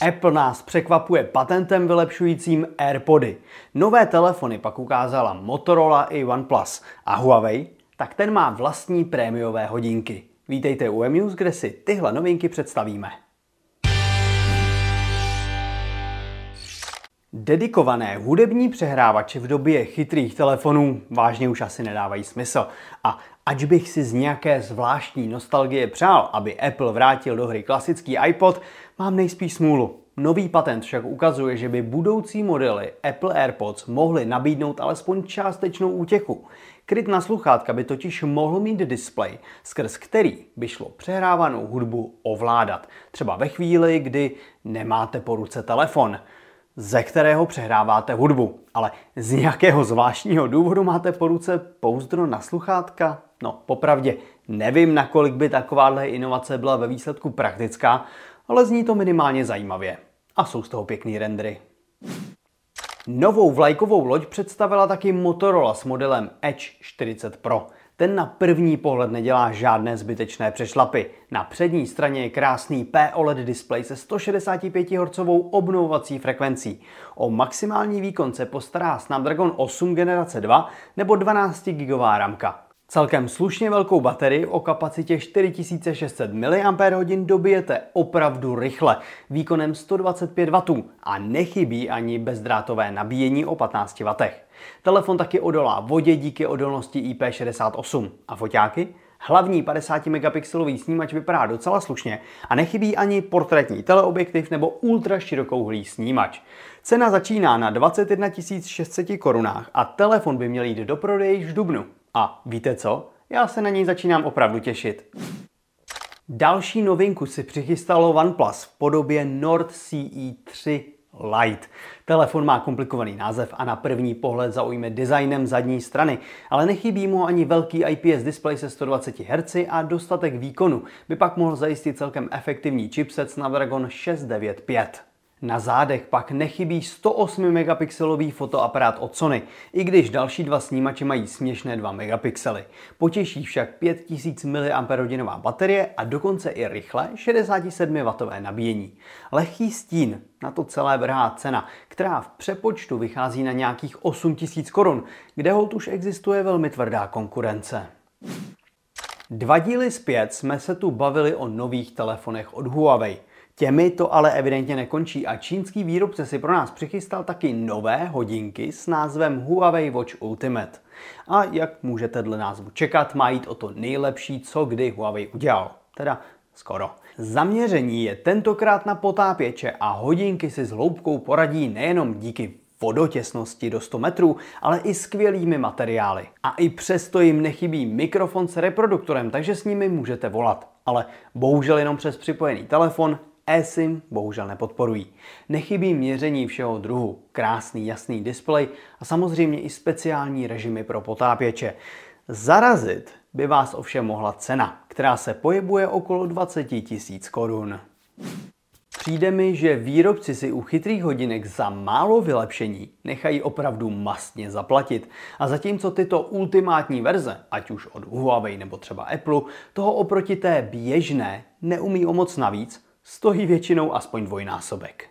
Apple nás překvapuje patentem vylepšujícím AirPody. Nové telefony pak ukázala Motorola i OnePlus. A Huawei? Tak ten má vlastní prémiové hodinky. Vítejte u News, kde si tyhle novinky představíme. Dedikované hudební přehrávače v době chytrých telefonů vážně už asi nedávají smysl. A ač bych si z nějaké zvláštní nostalgie přál, aby Apple vrátil do hry klasický iPod, mám nejspíš smůlu. Nový patent však ukazuje, že by budoucí modely Apple AirPods mohly nabídnout alespoň částečnou útěchu. Kryt na sluchátka by totiž mohl mít display, skrz který by šlo přehrávanou hudbu ovládat. Třeba ve chvíli, kdy nemáte po ruce telefon ze kterého přehráváte hudbu. Ale z nějakého zvláštního důvodu máte po ruce pouzdro na sluchátka? No, popravdě, nevím, nakolik by takováhle inovace byla ve výsledku praktická, ale zní to minimálně zajímavě. A jsou z toho pěkný rendry. Novou vlajkovou loď představila taky Motorola s modelem Edge 40 Pro. Ten na první pohled nedělá žádné zbytečné přešlapy. Na přední straně je krásný POLED display se 165 Hz obnovovací frekvencí. O maximální výkon se postará Snapdragon 8 generace 2 nebo 12 GB ramka. Celkem slušně velkou baterii o kapacitě 4600 mAh dobijete opravdu rychle, výkonem 125 W a nechybí ani bezdrátové nabíjení o 15 W. Telefon taky odolá vodě díky odolnosti IP68 a foťáky? Hlavní 50 megapixelový snímač vypadá docela slušně a nechybí ani portrétní teleobjektiv nebo ultra širokouhlý snímač. Cena začíná na 21 600 korunách a telefon by měl jít do prodeje již v dubnu. A víte co? Já se na něj začínám opravdu těšit. Další novinku si přichystalo OnePlus v podobě Nord CE 3 Lite. Telefon má komplikovaný název a na první pohled zaujme designem zadní strany, ale nechybí mu ani velký IPS display se 120 Hz a dostatek výkonu by pak mohl zajistit celkem efektivní chipset Snapdragon 695. Na zádech pak nechybí 108 megapixelový fotoaparát od Sony, i když další dva snímače mají směšné 2 megapixely. Potěší však 5000 mAh baterie a dokonce i rychlé 67W nabíjení. Lehký stín, na to celé vrhá cena, která v přepočtu vychází na nějakých 8000 korun, kde hold už existuje velmi tvrdá konkurence. Dva díly zpět jsme se tu bavili o nových telefonech od Huawei. Těmi to ale evidentně nekončí a čínský výrobce si pro nás přichystal taky nové hodinky s názvem Huawei Watch Ultimate. A jak můžete dle názvu čekat, má jít o to nejlepší, co kdy Huawei udělal. Teda skoro. Zaměření je tentokrát na potápěče a hodinky si s hloubkou poradí nejenom díky vodotěsnosti do 100 metrů, ale i skvělými materiály. A i přesto jim nechybí mikrofon s reproduktorem, takže s nimi můžete volat. Ale bohužel jenom přes připojený telefon, eSIM bohužel nepodporují. Nechybí měření všeho druhu, krásný jasný displej a samozřejmě i speciální režimy pro potápěče. Zarazit by vás ovšem mohla cena, která se pohybuje okolo 20 tisíc korun. Přijde mi, že výrobci si u chytrých hodinek za málo vylepšení nechají opravdu mastně zaplatit. A zatímco tyto ultimátní verze, ať už od Huawei nebo třeba Apple, toho oproti té běžné neumí o moc navíc, stojí většinou aspoň dvojnásobek.